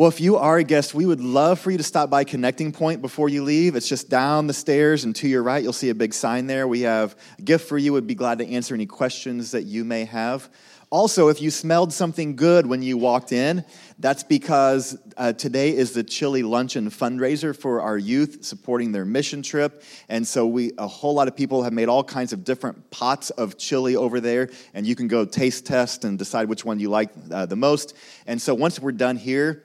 Well, if you are a guest, we would love for you to stop by Connecting Point before you leave. It's just down the stairs and to your right, you'll see a big sign there. We have a gift for you. We'd be glad to answer any questions that you may have. Also, if you smelled something good when you walked in, that's because uh, today is the Chili Luncheon fundraiser for our youth supporting their mission trip. And so we a whole lot of people have made all kinds of different pots of chili over there, and you can go taste test and decide which one you like uh, the most. And so once we're done here,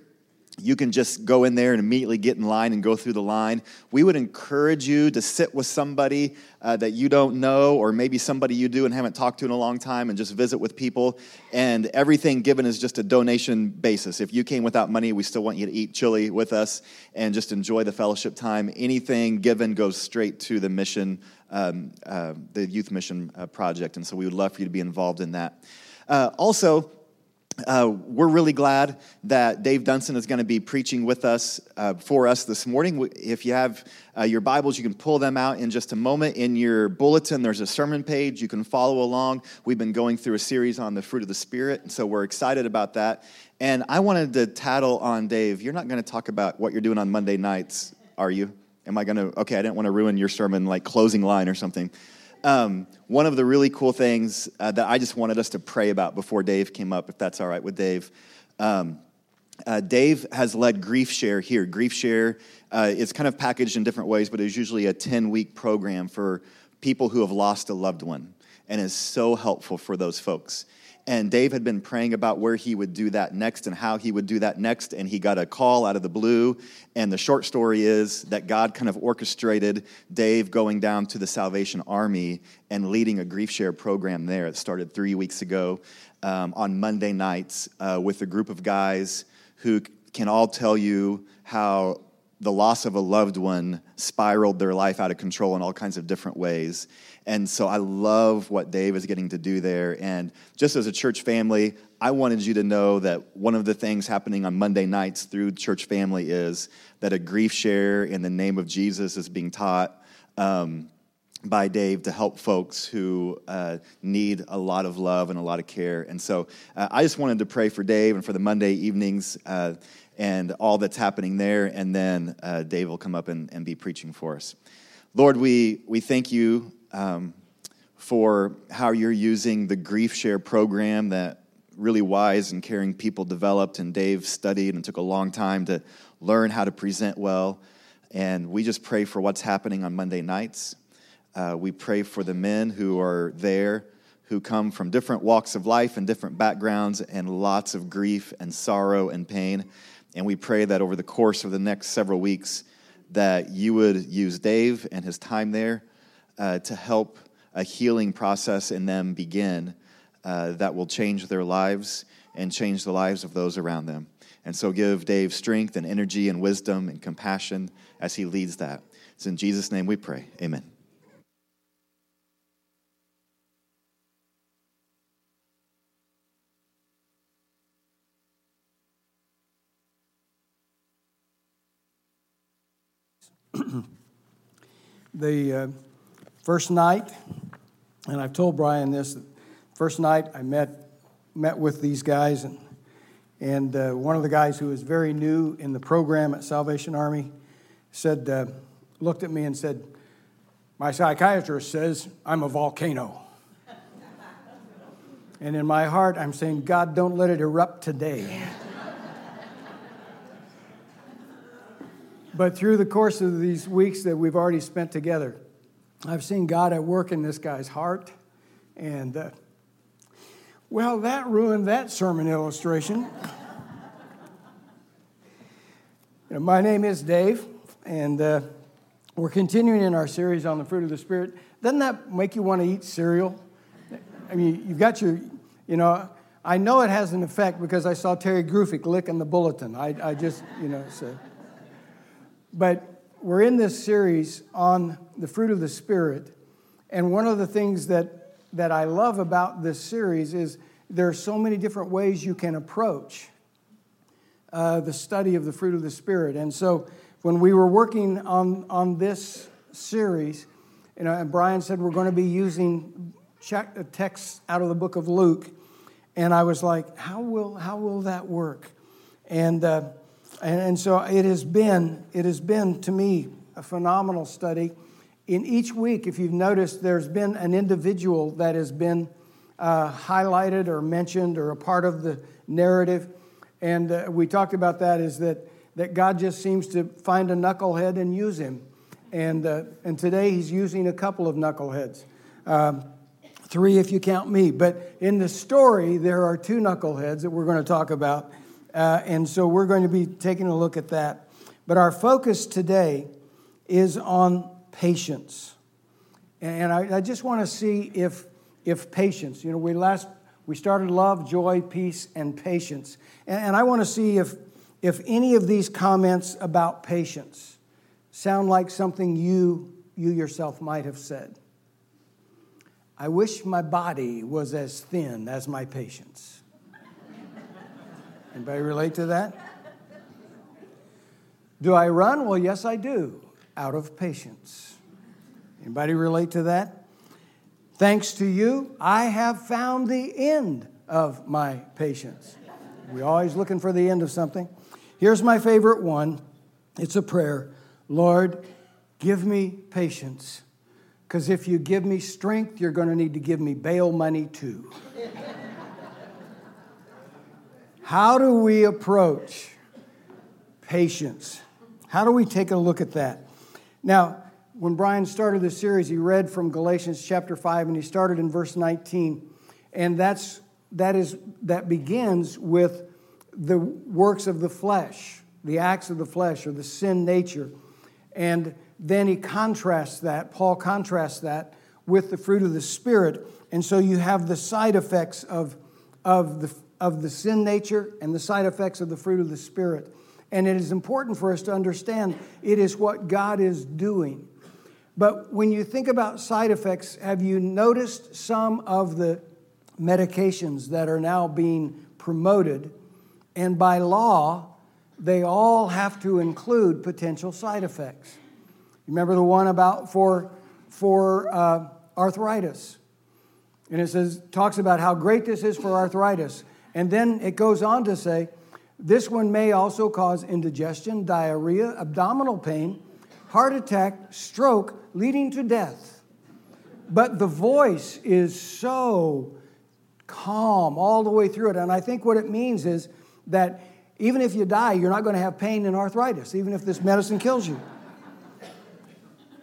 you can just go in there and immediately get in line and go through the line. We would encourage you to sit with somebody uh, that you don't know, or maybe somebody you do and haven't talked to in a long time, and just visit with people. And everything given is just a donation basis. If you came without money, we still want you to eat chili with us and just enjoy the fellowship time. Anything given goes straight to the mission, um, uh, the youth mission uh, project. And so we would love for you to be involved in that. Uh, also, uh, we're really glad that Dave Dunson is going to be preaching with us uh, for us this morning. If you have uh, your Bibles, you can pull them out in just a moment. In your bulletin, there's a sermon page. You can follow along. We've been going through a series on the fruit of the Spirit, and so we're excited about that. And I wanted to tattle on Dave. You're not going to talk about what you're doing on Monday nights, are you? Am I going to? Okay, I didn't want to ruin your sermon, like closing line or something. Um, one of the really cool things uh, that I just wanted us to pray about before Dave came up, if that's all right with Dave. Um, uh, Dave has led Grief Share here. Grief Share uh, is kind of packaged in different ways, but it's usually a 10 week program for people who have lost a loved one and is so helpful for those folks. And Dave had been praying about where he would do that next and how he would do that next. And he got a call out of the blue. And the short story is that God kind of orchestrated Dave going down to the Salvation Army and leading a grief share program there. It started three weeks ago um, on Monday nights uh, with a group of guys who can all tell you how the loss of a loved one spiraled their life out of control in all kinds of different ways. And so I love what Dave is getting to do there. And just as a church family, I wanted you to know that one of the things happening on Monday nights through church family is that a grief share in the name of Jesus is being taught. Um, by Dave to help folks who uh, need a lot of love and a lot of care. And so uh, I just wanted to pray for Dave and for the Monday evenings uh, and all that's happening there. And then uh, Dave will come up and, and, be preaching for us. Lord, we, we thank you um, for how you're using the Grief Share program that really wise and caring people developed, and Dave studied and took a long time to learn how to present well. And we just pray for what's happening on Monday nights. Uh, we pray for the men who are there, who come from different walks of life and different backgrounds, and lots of grief and sorrow and pain. And we pray that over the course of the next several weeks, that you would use Dave and his time there uh, to help a healing process in them begin uh, that will change their lives and change the lives of those around them. And so give Dave strength and energy and wisdom and compassion as he leads that. It's in Jesus' name we pray. Amen. the uh, First night, and I've told Brian this, first night I met, met with these guys, and, and uh, one of the guys who was very new in the program at Salvation Army said, uh, looked at me and said, My psychiatrist says I'm a volcano. and in my heart, I'm saying, God, don't let it erupt today. but through the course of these weeks that we've already spent together, I've seen God at work in this guy's heart. And, uh, well, that ruined that sermon illustration. you know, my name is Dave, and uh, we're continuing in our series on the fruit of the Spirit. Doesn't that make you want to eat cereal? I mean, you've got your, you know, I know it has an effect because I saw Terry Grufick licking the bulletin. I, I just, you know, so. But we're in this series on the fruit of the Spirit. And one of the things that, that I love about this series is there are so many different ways you can approach uh, the study of the fruit of the Spirit. And so when we were working on, on this series, you know, and Brian said we're going to be using check, texts out of the book of Luke. And I was like, how will, how will that work? And uh, And, and so it has been, it has been to me a phenomenal study. In each week, if you've noticed, there's been an individual that has been uh, highlighted or mentioned or a part of the narrative. And uh, we talked about that is that, that God just seems to find a knucklehead and use him. And, uh, and today he's using a couple of knuckleheads. Um, three if you count me. But in the story, there are two knuckleheads that we're going to talk about. Uh, and so we're going to be taking a look at that. But our focus today is on patience. And I, I just want to see if, if patience, you know, we last we started love, joy, peace, and patience. And, and I want to see if, if any of these comments about patience sound like something you, you yourself might have said. I wish my body was as thin as my patience. Anybody relate to that? Do I run? Well, yes, I do, out of patience. Anybody relate to that? Thanks to you, I have found the end of my patience. We're always looking for the end of something. Here's my favorite one it's a prayer Lord, give me patience because if you give me strength, you're going to need to give me bail money too. How do we approach patience? How do we take a look at that? Now, when Brian started the series, he read from Galatians chapter 5 and he started in verse 19. And that's that is that begins with the works of the flesh, the acts of the flesh or the sin nature. And then he contrasts that, Paul contrasts that with the fruit of the Spirit. And so you have the side effects of, of, the, of the sin nature and the side effects of the fruit of the Spirit. And it is important for us to understand it is what God is doing. But when you think about side effects, have you noticed some of the medications that are now being promoted? And by law, they all have to include potential side effects. Remember the one about for, for uh, arthritis? And it says, talks about how great this is for arthritis. And then it goes on to say, this one may also cause indigestion, diarrhea, abdominal pain, heart attack, stroke, leading to death. But the voice is so calm all the way through it. And I think what it means is that even if you die, you're not going to have pain and arthritis, even if this medicine kills you.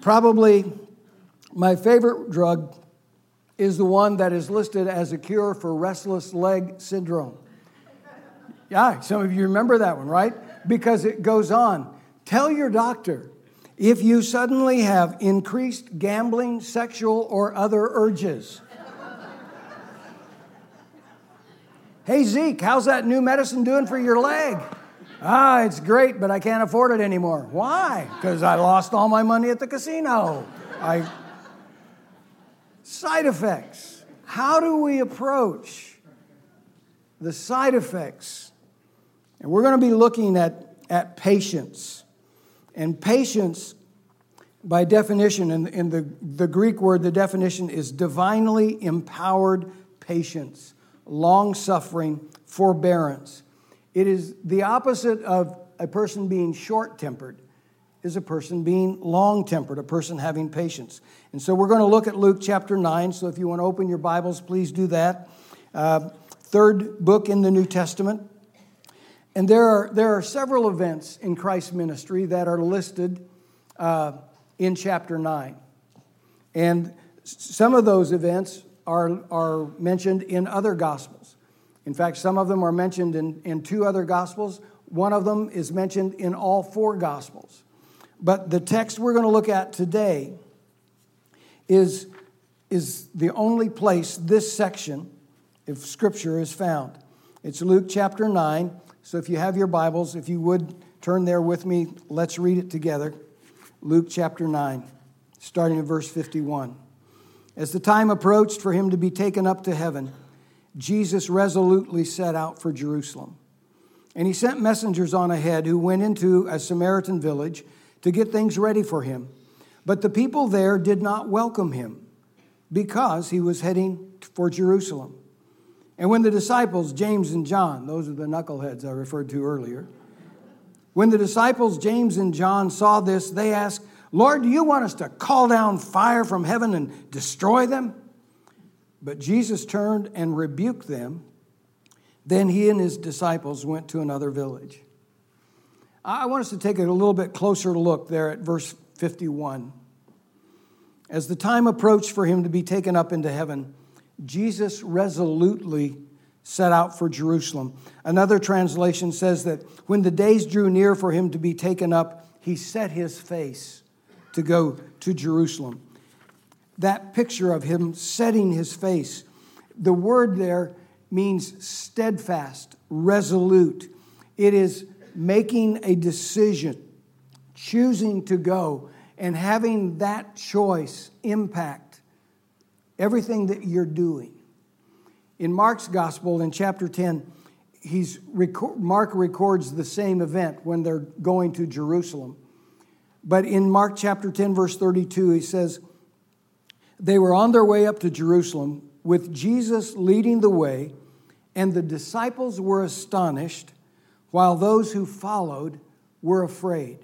Probably my favorite drug is the one that is listed as a cure for restless leg syndrome. Yeah, some of you remember that one, right? Because it goes on. Tell your doctor if you suddenly have increased gambling, sexual, or other urges. hey, Zeke, how's that new medicine doing for your leg? Ah, it's great, but I can't afford it anymore. Why? Because I lost all my money at the casino. I side effects. How do we approach the side effects? And we're going to be looking at, at patience. And patience, by definition, in, in the, the Greek word, the definition is divinely empowered patience, long suffering, forbearance. It is the opposite of a person being short tempered, is a person being long tempered, a person having patience. And so we're going to look at Luke chapter 9. So if you want to open your Bibles, please do that. Uh, third book in the New Testament. And there are, there are several events in Christ's ministry that are listed uh, in chapter 9. And some of those events are, are mentioned in other Gospels. In fact, some of them are mentioned in, in two other Gospels. One of them is mentioned in all four Gospels. But the text we're going to look at today is, is the only place this section of Scripture is found. It's Luke chapter 9. So if you have your Bibles, if you would turn there with me, let's read it together. Luke chapter 9, starting at verse 51. As the time approached for him to be taken up to heaven, Jesus resolutely set out for Jerusalem. And he sent messengers on ahead who went into a Samaritan village to get things ready for him. But the people there did not welcome him because he was heading for Jerusalem. And when the disciples, James and John, those are the knuckleheads I referred to earlier, When the disciples James and John saw this, they asked, Lord, do you want us to call down fire from heaven and destroy them? But Jesus turned and rebuked them. Then he and his disciples went to another village. I want us to take a little bit closer look there at verse 51. As the time approached for him to be taken up into heaven, Jesus resolutely set out for Jerusalem. Another translation says that when the days drew near for him to be taken up, he set his face to go to Jerusalem. That picture of him setting his face, the word there means steadfast, resolute. It is making a decision, choosing to go, and having that choice impact everything that you're doing. In Mark's gospel, in chapter 10, he's, Mark records the same event when they're going to Jerusalem. But in Mark chapter 10, verse 32, he says, They were on their way up to Jerusalem with Jesus leading the way, and the disciples were astonished, while those who followed were afraid.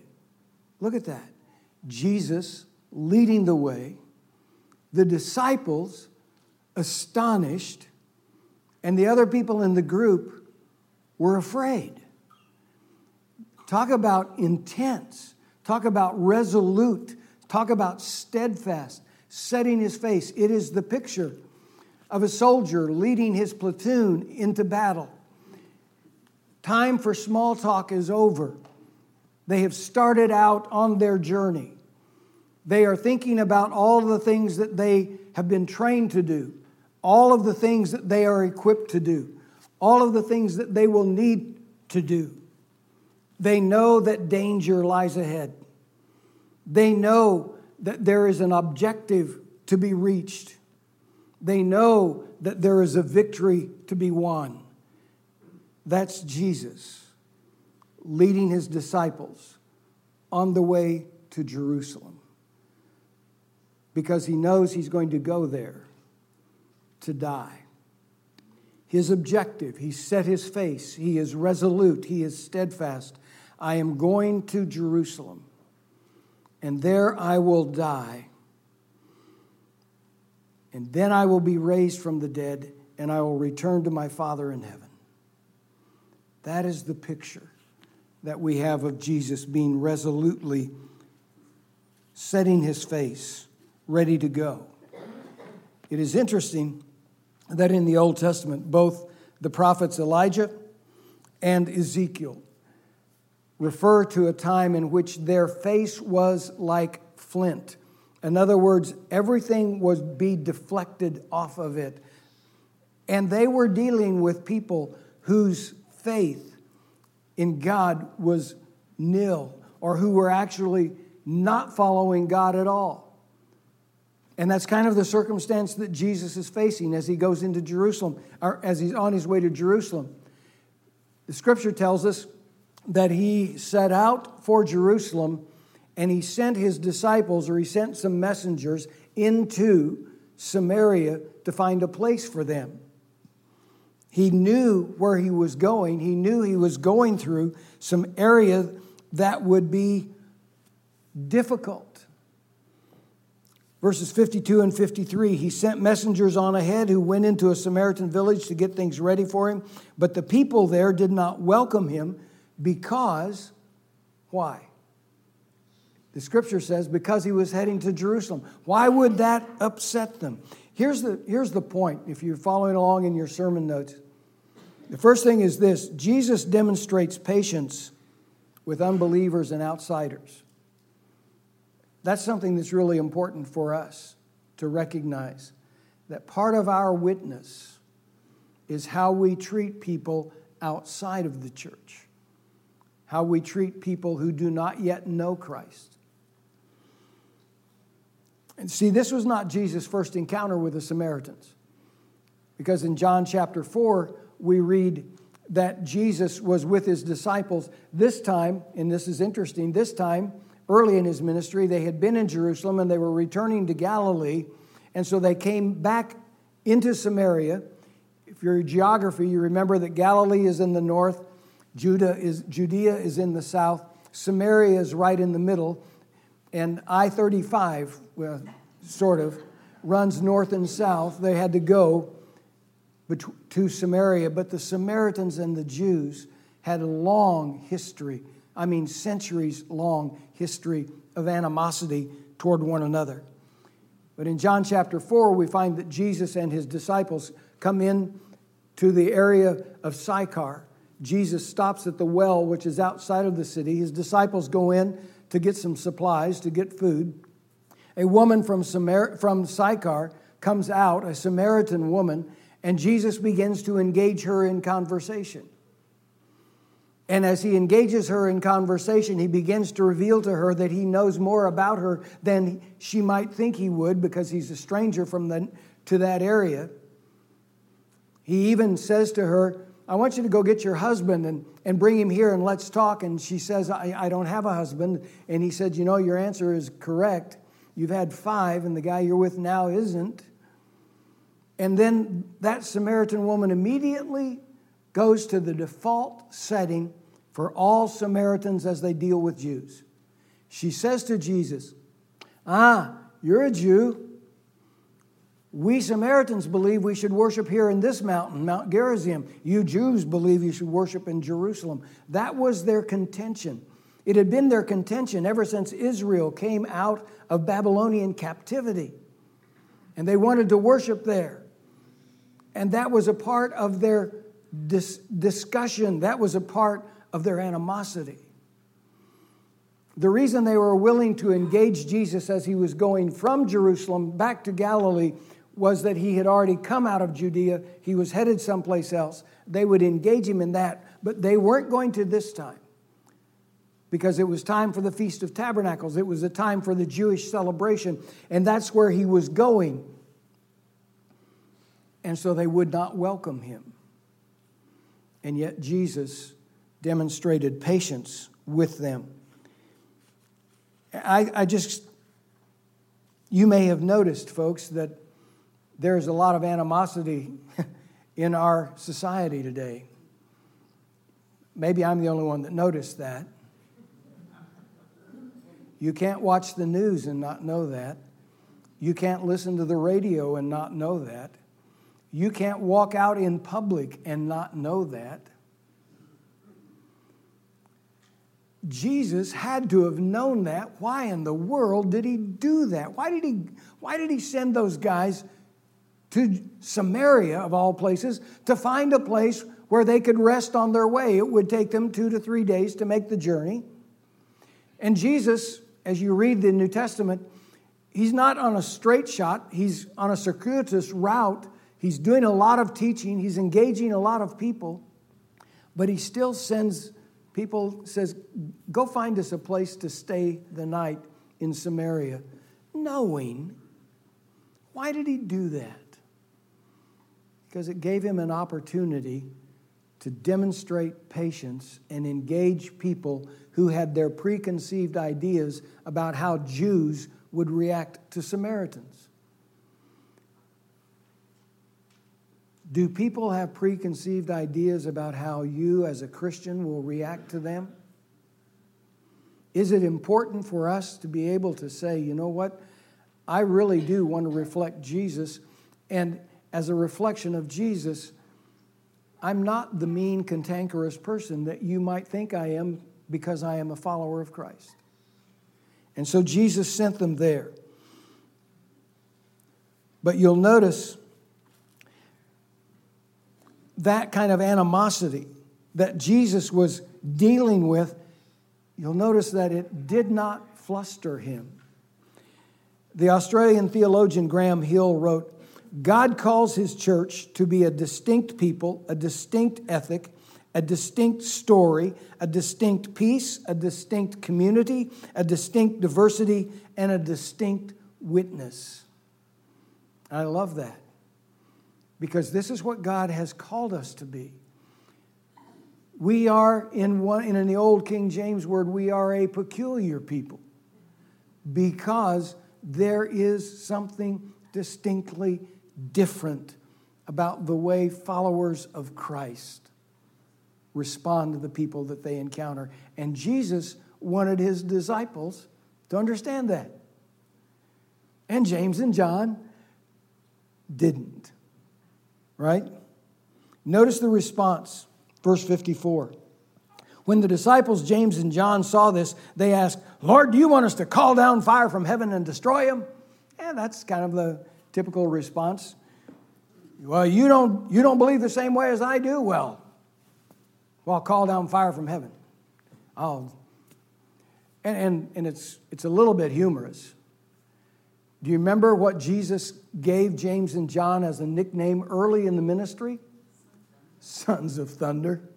Look at that. Jesus leading the way, the disciples astonished, and the other people in the group were afraid. Talk about intense, talk about resolute, talk about steadfast, setting his face. It is the picture of a soldier leading his platoon into battle. Time for small talk is over. They have started out on their journey. They are thinking about all the things that they have been trained to do all of the things that they are equipped to do, all of the things that they will need to do. They know that danger lies ahead. They know that there is an objective to be reached. They know that there is a victory to be won. That's Jesus leading his disciples on the way to Jerusalem because he knows he's going to go there to die. His objective, he set his face, he is resolute, he is steadfast. I am going to Jerusalem, and there I will die. And then I will be raised from the dead, and I will return to my Father in heaven. That is the picture that we have of Jesus being resolutely setting his face, ready to go. It is interesting that in the Old Testament, both the prophets Elijah and Ezekiel refer to a time in which their face was like flint. In other words, everything would be deflected off of it. And they were dealing with people whose faith in God was nil, or who were actually not following God at all. And that's kind of the circumstance that Jesus is facing as he goes into Jerusalem, or as he's on his way to Jerusalem. The scripture tells us that he set out for Jerusalem and he sent his disciples, or he sent some messengers into Samaria to find a place for them. He knew where he was going, he knew he was going through some area that would be difficult. Verses 52 and 53 He sent messengers on ahead who went into a Samaritan village to get things ready for him, but the people there did not welcome him because, why? The scripture says, because he was heading to Jerusalem. Why would that upset them? Here's the, here's the point if you're following along in your sermon notes. The first thing is this Jesus demonstrates patience with unbelievers and outsiders. That's something that's really important for us to recognize that part of our witness is how we treat people outside of the church, how we treat people who do not yet know Christ. And see, this was not Jesus' first encounter with the Samaritans. Because in John chapter 4, we read that Jesus was with his disciples. This time, and this is interesting, this time early in his ministry. They had been in Jerusalem and they were returning to Galilee. And so they came back into Samaria. If you're geography, you remember that Galilee is in the north, Judah is, Judea is in the south, Samaria is right in the middle, and I 35, well, sort of, runs north and south. They had to go to Samaria, but the Samaritans and the Jews had a long history, I mean, centuries long history of animosity toward one another. But in John chapter 4, we find that Jesus and his disciples come in to the area of Sychar. Jesus stops at the well, which is outside of the city. His disciples go in to get some supplies, to get food. A woman from, Samar- from Sychar comes out, a Samaritan woman, and Jesus begins to engage her in conversation. And as he engages her in conversation, he begins to reveal to her that he knows more about her than she might think he would because he's a stranger from the, to that area. He even says to her, I want you to go get your husband and, and bring him here and let's talk. And she says, I, I don't have a husband. And he said, You know, your answer is correct. You've had five, and the guy you're with now isn't. And then that Samaritan woman immediately goes to the default setting for all Samaritans as they deal with Jews. She says to Jesus, Ah, you're a Jew. We Samaritans believe we should worship here in this mountain, Mount Gerizim. You Jews believe you should worship in Jerusalem. That was their contention. It had been their contention ever since Israel came out of Babylonian captivity. And they wanted to worship there. And that was a part of their dis- discussion, that was a part of their animosity. The reason they were willing to engage Jesus as he was going from Jerusalem back to Galilee was that he had already come out of Judea, he was headed someplace else. They would engage him in that, but they weren't going to this time because it was time for the Feast of Tabernacles. It was a time for the Jewish celebration, and that's where he was going. And so they would not welcome him. And yet Jesus demonstrated patience with them. I, I just, you may have noticed, folks, that there's a lot of animosity in our society today. Maybe I'm the only one that noticed that. You can't watch the news and not know that. You can't listen to the radio and not know that. You can't walk out in public and not know that. Jesus had to have known that. Why in the world did he do that? Why did he, why did he send those guys to Samaria, of all places, to find a place where they could rest on their way? It would take them two to three days to make the journey. And Jesus, as you read the New Testament, he's not on a straight shot, he's on a circuitous route. He's doing a lot of teaching, he's engaging a lot of people, but he still sends people says, "Go find us a place to stay the night in Samaria." Knowing why did he do that? Because it gave him an opportunity to demonstrate patience and engage people who had their preconceived ideas about how Jews would react to Samaritans. Do people have preconceived ideas about how you, as a Christian, will react to them? Is it important for us to be able to say, you know what? I really do want to reflect Jesus, and as a reflection of Jesus, I'm not the mean, cantankerous person that you might think I am because I am a follower of Christ. And so Jesus sent them there. But you'll notice that kind of animosity that Jesus was dealing with, you'll notice that it did not fluster him. The Australian theologian Graham Hill wrote God calls his church to be a distinct people, a distinct ethic, a distinct story, a distinct peace, a distinct community, a distinct diversity, and a distinct witness. I love that because this is what God has called us to be. We are, in, one, in the old King James word, we are a peculiar people because there is something distinctly different about the way followers of Christ respond to the people that they encounter. And Jesus wanted his disciples to understand that. And James and John didn't. Right? Notice the response, verse 54. When the disciples, James and John, saw this, they asked, Lord, do you want us to call down fire from heaven and destroy them? And that's kind of the typical response. Well, you don't, you don't believe the same way as I do? Well, well, call down fire from heaven. Oh, and, and, and it's, it's a little bit humorous. Do you remember what Jesus gave James and John as a nickname early in the ministry? Sons of thunder.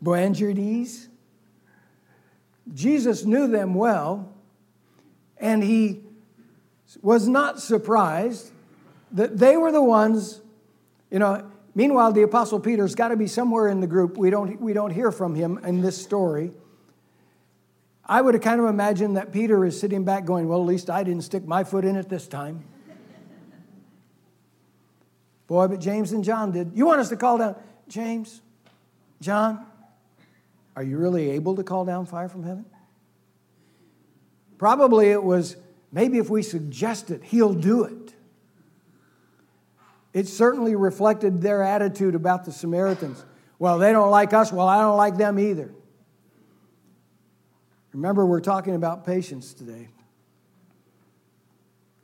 Boanerges. Jesus knew them well, and he was not surprised that they were the ones, you know. Meanwhile, the Apostle Peter's got to be somewhere in the group. We don't, we don't hear from him in this story. I would have kind of imagined that Peter is sitting back going, Well, at least I didn't stick my foot in it this time. Boy, but James and John did. You want us to call down, James, John, are you really able to call down fire from heaven? Probably it was, maybe if we suggest it, he'll do it. It certainly reflected their attitude about the Samaritans. Well, they don't like us. Well, I don't like them either. Remember, we're talking about patience today.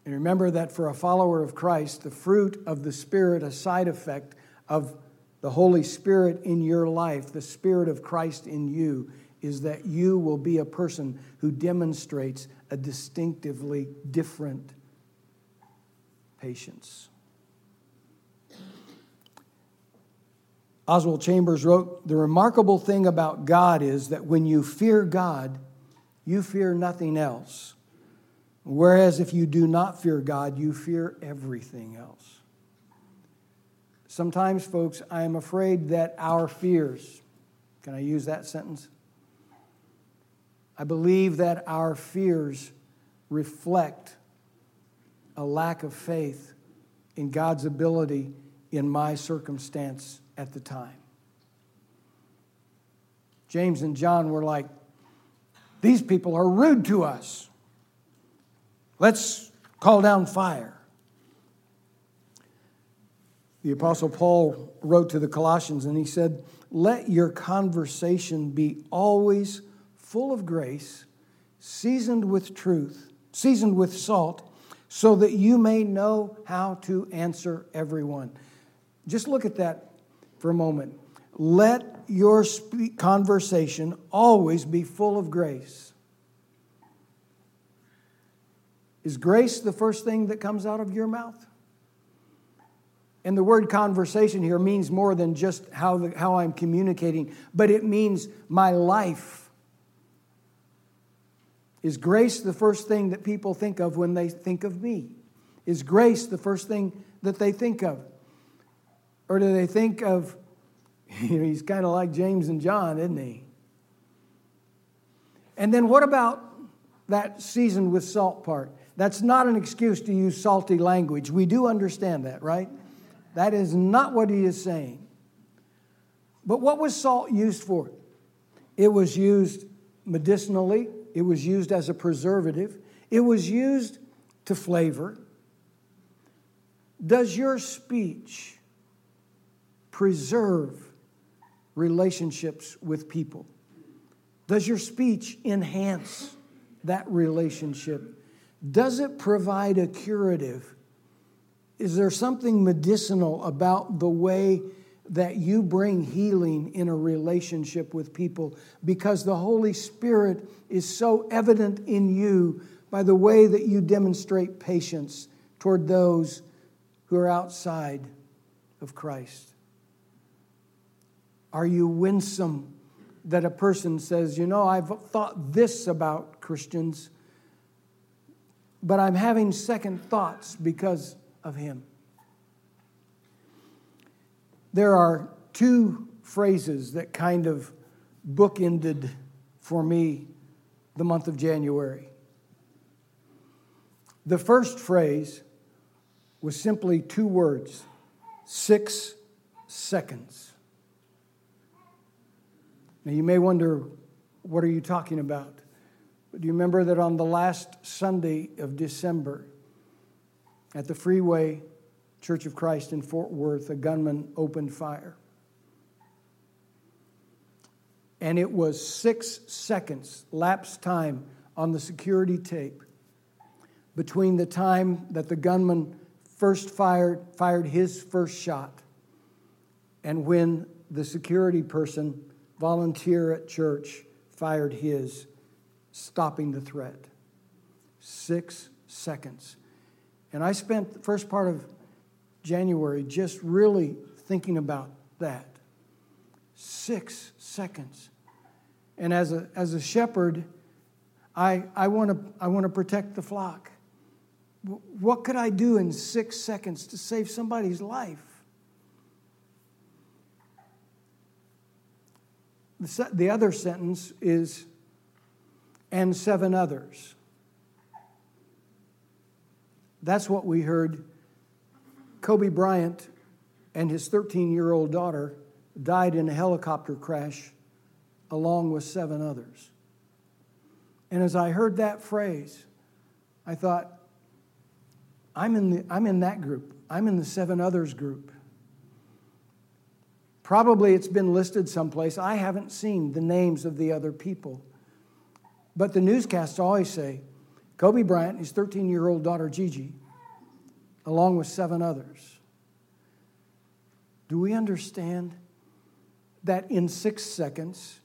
And remember that for a follower of Christ, the fruit of the Spirit, a side effect of the Holy Spirit in your life, the Spirit of Christ in you, is that you will be a person who demonstrates a distinctively different patience. Oswald Chambers wrote The remarkable thing about God is that when you fear God, you fear nothing else. Whereas if you do not fear God, you fear everything else. Sometimes, folks, I am afraid that our fears, can I use that sentence? I believe that our fears reflect a lack of faith in God's ability in my circumstance at the time. James and John were like, these people are rude to us. Let's call down fire. The Apostle Paul wrote to the Colossians and he said, Let your conversation be always full of grace, seasoned with truth, seasoned with salt, so that you may know how to answer everyone. Just look at that for a moment. Let your conversation always be full of grace. Is grace the first thing that comes out of your mouth? And the word conversation here means more than just how, the, how I'm communicating, but it means my life. Is grace the first thing that people think of when they think of me? Is grace the first thing that they think of? Or do they think of You know, he's kind of like James and John, isn't he? And then what about that seasoned with salt part? That's not an excuse to use salty language. We do understand that, right? That is not what he is saying. But what was salt used for? It was used medicinally, it was used as a preservative, it was used to flavor. Does your speech preserve relationships with people? Does your speech enhance that relationship? Does it provide a curative? Is there something medicinal about the way that you bring healing in a relationship with people because the Holy Spirit is so evident in you by the way that you demonstrate patience toward those who are outside of Christ? Are you winsome that a person says, you know, I've thought this about Christians, but I'm having second thoughts because of him? There are two phrases that kind of bookended for me the month of January. The first phrase was simply two words six seconds. Now, you may wonder, what are you talking about? But do you remember that on the last Sunday of December, at the Freeway Church of Christ in Fort Worth, a gunman opened fire? And it was six seconds, lapse time on the security tape between the time that the gunman first fired, fired his first shot and when the security person, volunteer at church, fired his stopping the threat. Six seconds. And I spent the first part of January just really thinking about that. Six seconds. And as a, as a shepherd, I, I want to I wanna protect the flock. What could I do in six seconds to save somebody's life? The other sentence is and seven others. That's what we heard. Kobe Bryant and his 13 year old daughter died in a helicopter crash along with seven others. And as I heard that phrase, I thought, I'm in, the, I'm in that group. I'm in the seven others group. Probably it's been listed someplace. I haven't seen the names of the other people. But the newscasts always say Kobe Bryant, and his 13 year old daughter Gigi, along with seven others. Do we understand that in six seconds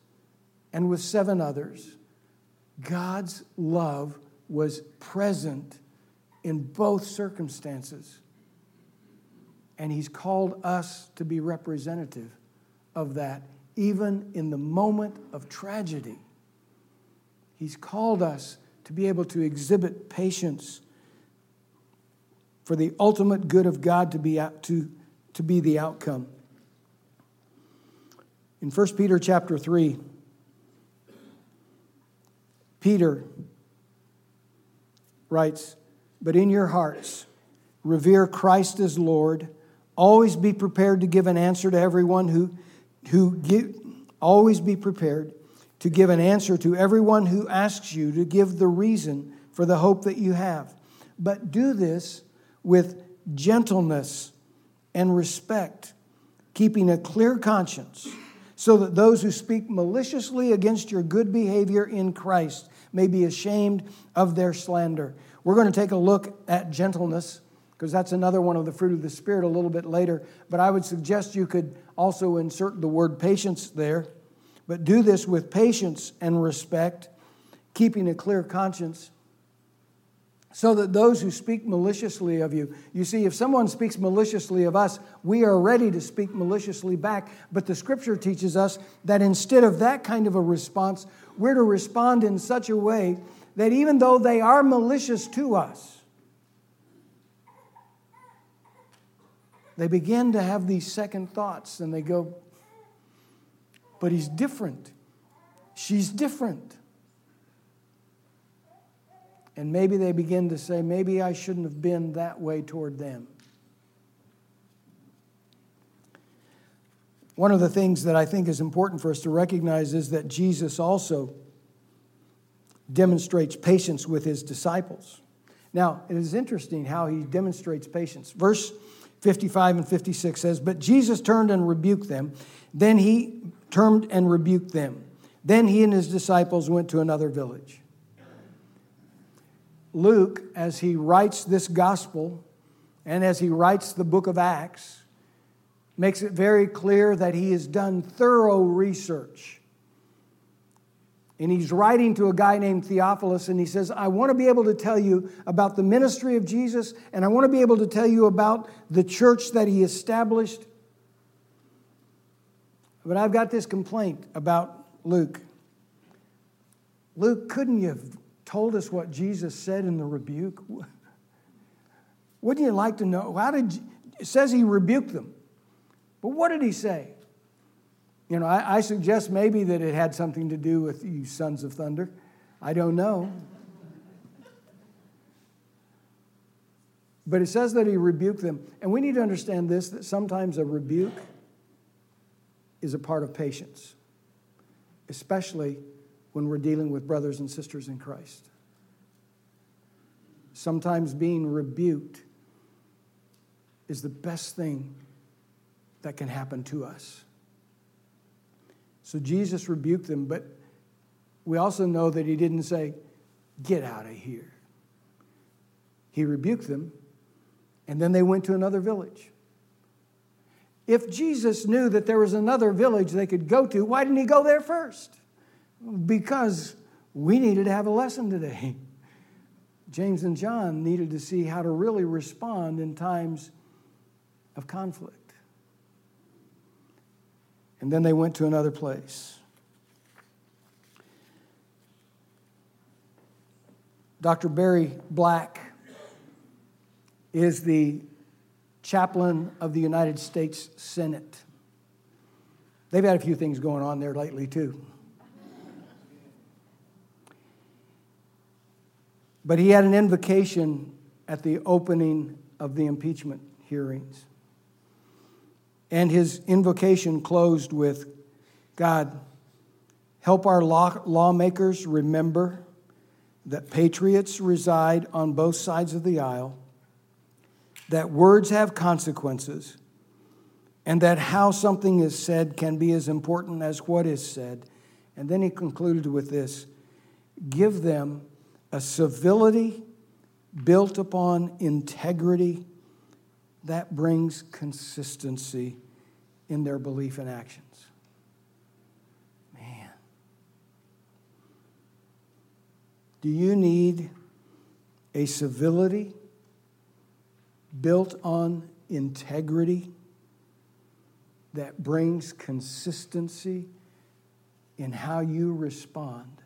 and with seven others, God's love was present in both circumstances? And He's called us to be representative of that, even in the moment of tragedy. He's called us to be able to exhibit patience for the ultimate good of God to be, to, to be the outcome. In 1 Peter chapter 3, Peter writes, But in your hearts, revere Christ as Lord. Always be prepared to give an answer to everyone who, who give, always be prepared to give an answer to everyone who asks you to give the reason for the hope that you have. But do this with gentleness and respect, keeping a clear conscience, so that those who speak maliciously against your good behavior in Christ may be ashamed of their slander. We're going to take a look at gentleness because that's another one of the fruit of the Spirit a little bit later. But I would suggest you could also insert the word patience there. But do this with patience and respect, keeping a clear conscience, so that those who speak maliciously of you, you see, if someone speaks maliciously of us, we are ready to speak maliciously back. But the scripture teaches us that instead of that kind of a response, we're to respond in such a way that even though they are malicious to us, they begin to have these second thoughts and they go, but he's different. She's different. And maybe they begin to say, maybe I shouldn't have been that way toward them. One of the things that I think is important for us to recognize is that Jesus also demonstrates patience with his disciples. Now, it is interesting how he demonstrates patience. Verse 55 and 56 says, But Jesus turned and rebuked them. Then he turned and rebuked them. Then he and his disciples went to another village. Luke, as he writes this gospel and as he writes the book of Acts, makes it very clear that he has done thorough research. And he's writing to a guy named Theophilus, and he says, I want to be able to tell you about the ministry of Jesus, and I want to be able to tell you about the church that he established but I've got this complaint about Luke. Luke, couldn't you have told us what Jesus said in the rebuke? Wouldn't you like to know? How did it says he rebuked them? But what did he say? You know, I, I suggest maybe that it had something to do with you sons of thunder. I don't know. But it says that he rebuked them. And we need to understand this that sometimes a rebuke is a part of patience. especially when we're dealing with brothers and sisters in Christ. Sometimes being rebuked is the best thing that can happen to us. So Jesus rebuked them, but we also know that he didn't say, Get out of here. He rebuked them, and then they went to another village. If Jesus knew that there was another village they could go to, why didn't he go there first? Because we needed to have a lesson today. James and John needed to see how to really respond in times of conflict. And then they went to another place. Dr. Barry Black is the chaplain of the United States Senate. They've had a few things going on there lately, too. But he had an invocation at the opening of the impeachment hearings. And his invocation closed with God, help our law- lawmakers remember that patriots reside on both sides of the aisle, that words have consequences, and that how something is said can be as important as what is said. And then he concluded with this give them a civility built upon integrity that brings consistency in their belief and actions. Man. Do you need a civility built on integrity that brings consistency in how you respond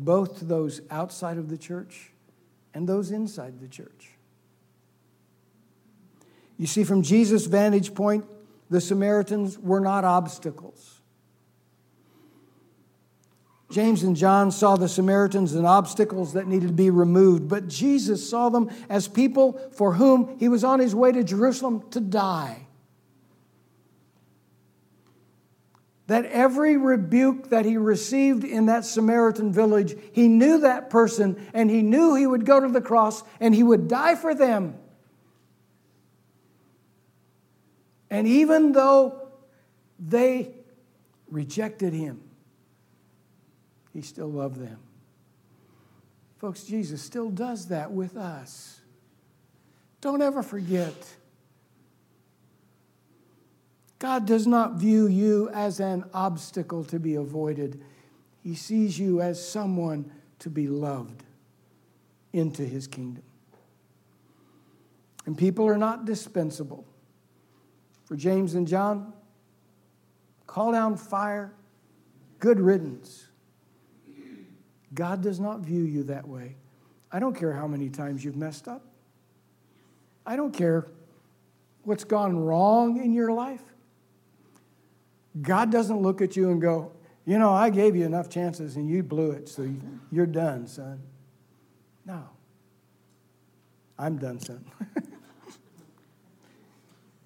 both to those outside of the church and those inside the church. You see, from Jesus' vantage point, the Samaritans were not obstacles. James and John saw the Samaritans as obstacles that needed to be removed, but Jesus saw them as people for whom he was on his way to Jerusalem to die. That every rebuke that he received in that Samaritan village, he knew that person and he knew he would go to the cross and he would die for them. And even though they rejected him, he still loved them. Folks, Jesus still does that with us. Don't ever forget God does not view you as an obstacle to be avoided. He sees you as someone to be loved into his kingdom. And people are not dispensable. For James and John, call down fire, good riddance. God does not view you that way. I don't care how many times you've messed up. I don't care what's gone wrong in your life. God doesn't look at you and go, you know, I gave you enough chances and you blew it, so you're done, son. No. I'm done, son.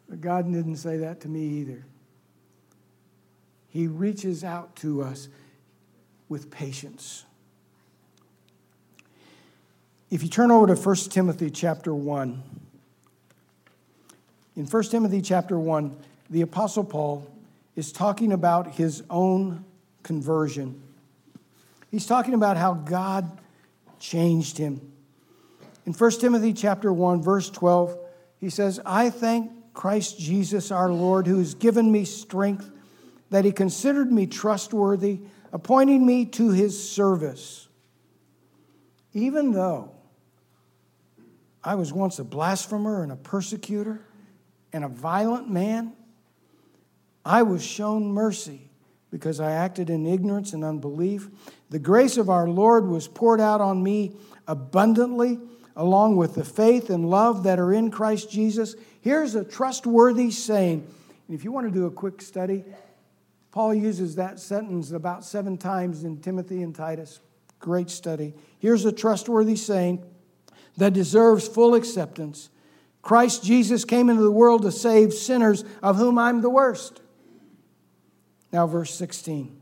but God didn't say that to me either. He reaches out to us with patience. If you turn over to 1 Timothy chapter 1, in 1 Timothy chapter 1, the Apostle Paul is talking about his own conversion. He's talking about how God changed him. In 1 Timothy chapter 1 verse 12, he says, "I thank Christ Jesus our Lord who has given me strength that he considered me trustworthy, appointing me to his service." Even though I was once a blasphemer and a persecutor and a violent man, I was shown mercy because I acted in ignorance and unbelief. The grace of our Lord was poured out on me abundantly, along with the faith and love that are in Christ Jesus. Here's a trustworthy saying. And if you want to do a quick study, Paul uses that sentence about seven times in Timothy and Titus. Great study. Here's a trustworthy saying that deserves full acceptance Christ Jesus came into the world to save sinners, of whom I'm the worst. Now, verse 16.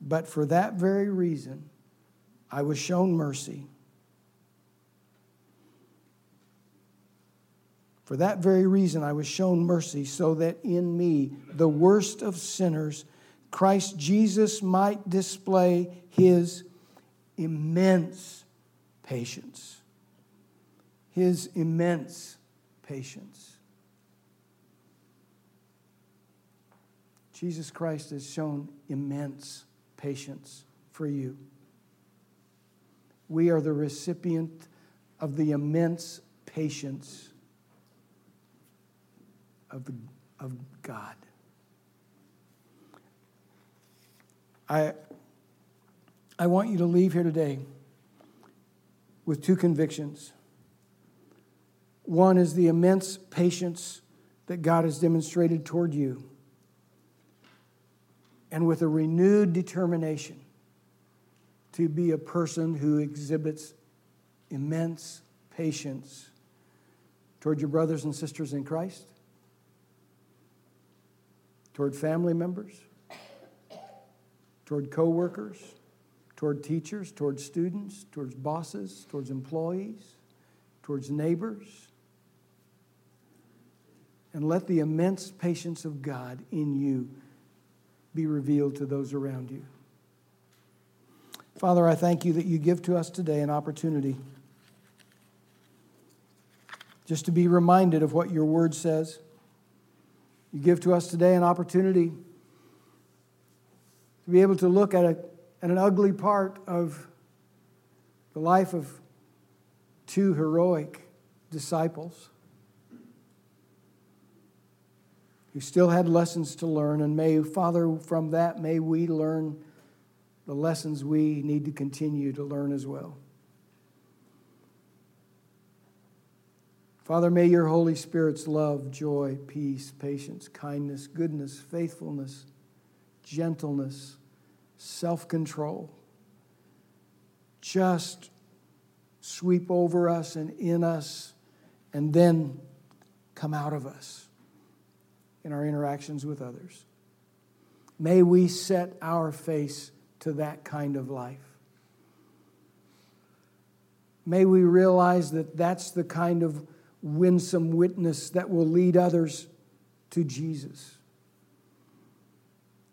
But for that very reason, I was shown mercy. For that very reason, I was shown mercy, so that in me, the worst of sinners, Christ Jesus might display his immense patience. His immense patience. Jesus Christ has shown immense patience for you. We are the recipient of the immense patience of, the, of God. I, I want you to leave here today with two convictions. One is the immense patience that God has demonstrated toward you, and with a renewed determination to be a person who exhibits immense patience toward your brothers and sisters in Christ, toward family members, toward coworkers, toward teachers, toward students, towards bosses, towards employees, towards neighbors. And let the immense patience of God in you be revealed to those around you. Father, I thank you that you give to us today an opportunity just to be reminded of what your word says. You give to us today an opportunity to be able to look at, a, at an ugly part of the life of two heroic disciples who still had lessons to learn. And may, Father, from that, may we learn the lessons we need to continue to learn as well. Father, may your Holy Spirit's love, joy, peace, patience, kindness, goodness, faithfulness, gentleness, self control just sweep over us and in us and then come out of us in our interactions with others. May we set our face to that kind of life. May we realize that that's the kind of winsome witness that will lead others to Jesus.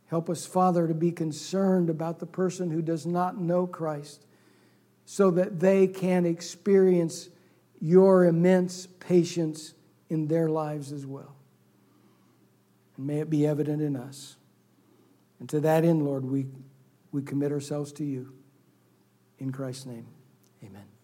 Help us, Father, to be concerned about the person who does not know Christ so that they can experience your immense patience in their lives as well. And may it be evident in us. And to that end, Lord, we, we commit ourselves to you. In Christ's name, amen.